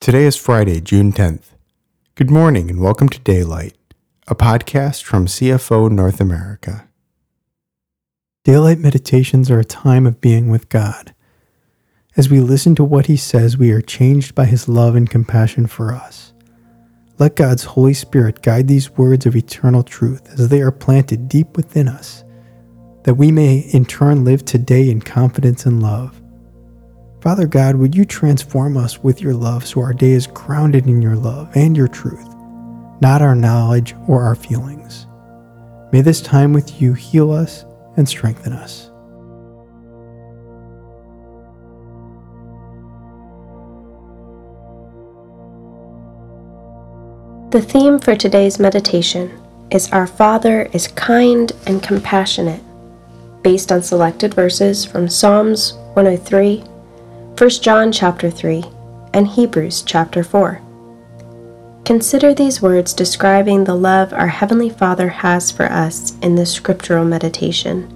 Today is Friday, June 10th. Good morning and welcome to Daylight, a podcast from CFO North America. Daylight meditations are a time of being with God. As we listen to what He says, we are changed by His love and compassion for us. Let God's Holy Spirit guide these words of eternal truth as they are planted deep within us, that we may in turn live today in confidence and love. Father God, would you transform us with your love so our day is grounded in your love and your truth, not our knowledge or our feelings. May this time with you heal us and strengthen us. The theme for today's meditation is Our Father is kind and compassionate, based on selected verses from Psalms 103 1 John chapter 3, and Hebrews chapter 4. Consider these words describing the love our Heavenly Father has for us in this scriptural meditation.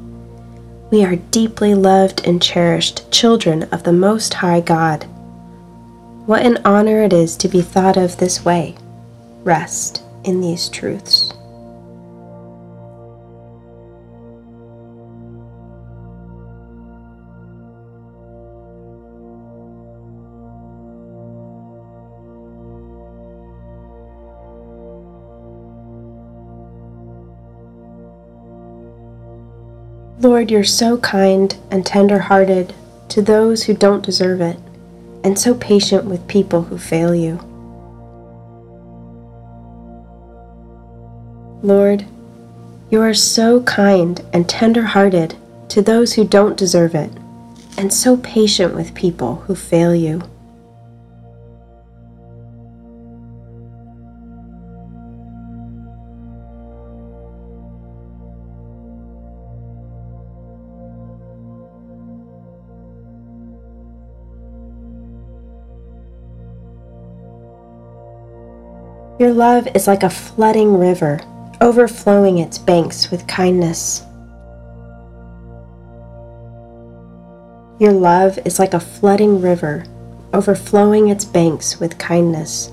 We are deeply loved and cherished children of the Most High God. What an honor it is to be thought of this way. Rest in these truths. Lord, you're so kind and tender hearted to those who don't deserve it, and so patient with people who fail you. Lord, you are so kind and tender hearted to those who don't deserve it, and so patient with people who fail you. Your love is like a flooding river, overflowing its banks with kindness. Your love is like a flooding river, overflowing its banks with kindness.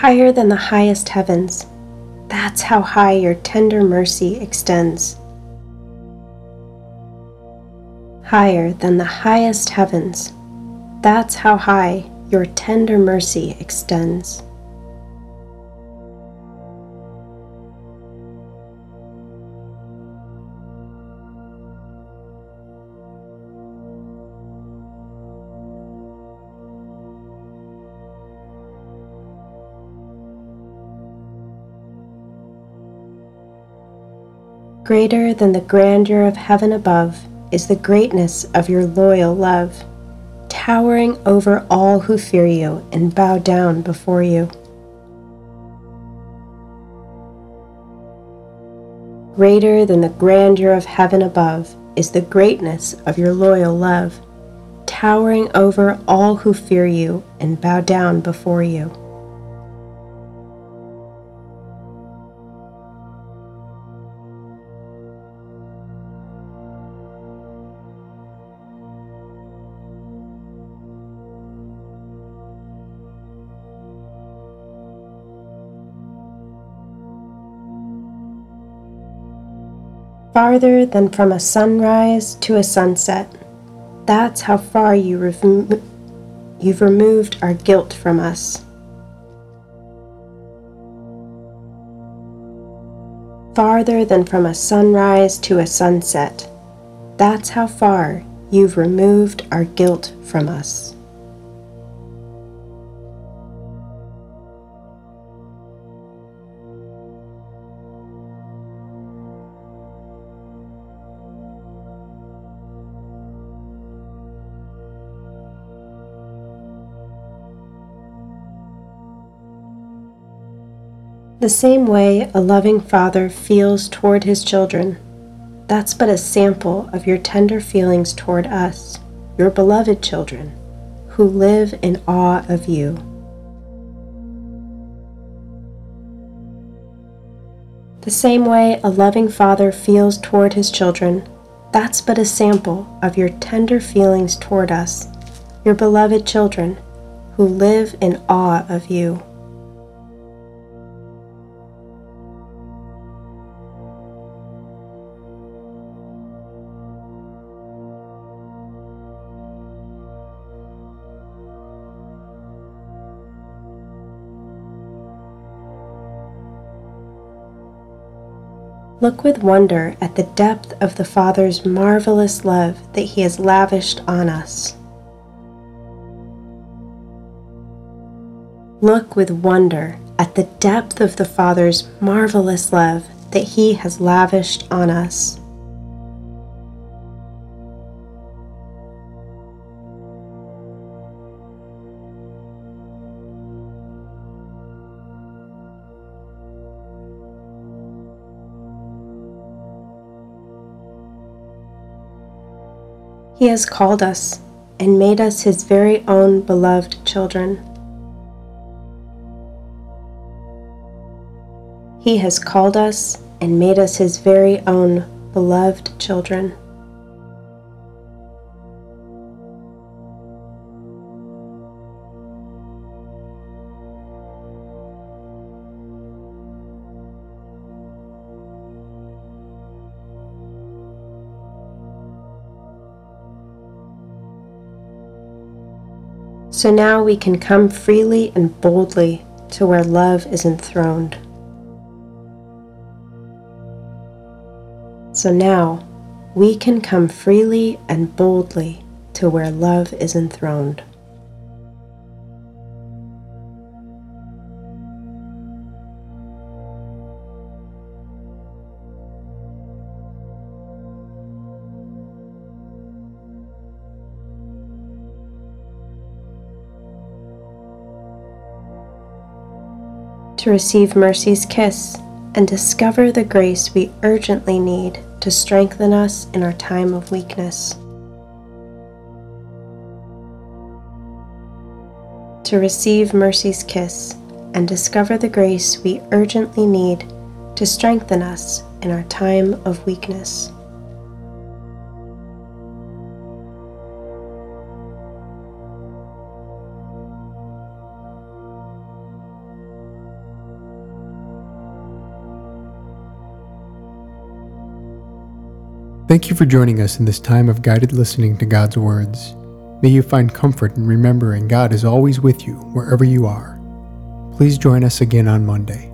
Higher than the highest heavens. That's how high your tender mercy extends. Higher than the highest heavens. That's how high your tender mercy extends. Greater than the grandeur of heaven above is the greatness of your loyal love, towering over all who fear you and bow down before you. Greater than the grandeur of heaven above is the greatness of your loyal love, towering over all who fear you and bow down before you. Farther than from a sunrise to a sunset. That's how far you remo- you've removed our guilt from us. Farther than from a sunrise to a sunset. That's how far you've removed our guilt from us. The same way a loving father feels toward his children, that's but a sample of your tender feelings toward us. your beloved children, who live in awe of you. The same way a loving father feels toward his children, that's but a sample of your tender feelings toward us, your beloved children, who live in awe of you. Look with wonder at the depth of the Father's marvelous love that He has lavished on us. Look with wonder at the depth of the Father's marvelous love that He has lavished on us. He has called us and made us His very own beloved children. He has called us and made us His very own beloved children. So now we can come freely and boldly to where love is enthroned. So now we can come freely and boldly to where love is enthroned. To receive mercy's kiss and discover the grace we urgently need to strengthen us in our time of weakness. To receive mercy's kiss and discover the grace we urgently need to strengthen us in our time of weakness. Thank you for joining us in this time of guided listening to God's words. May you find comfort in remembering God is always with you wherever you are. Please join us again on Monday.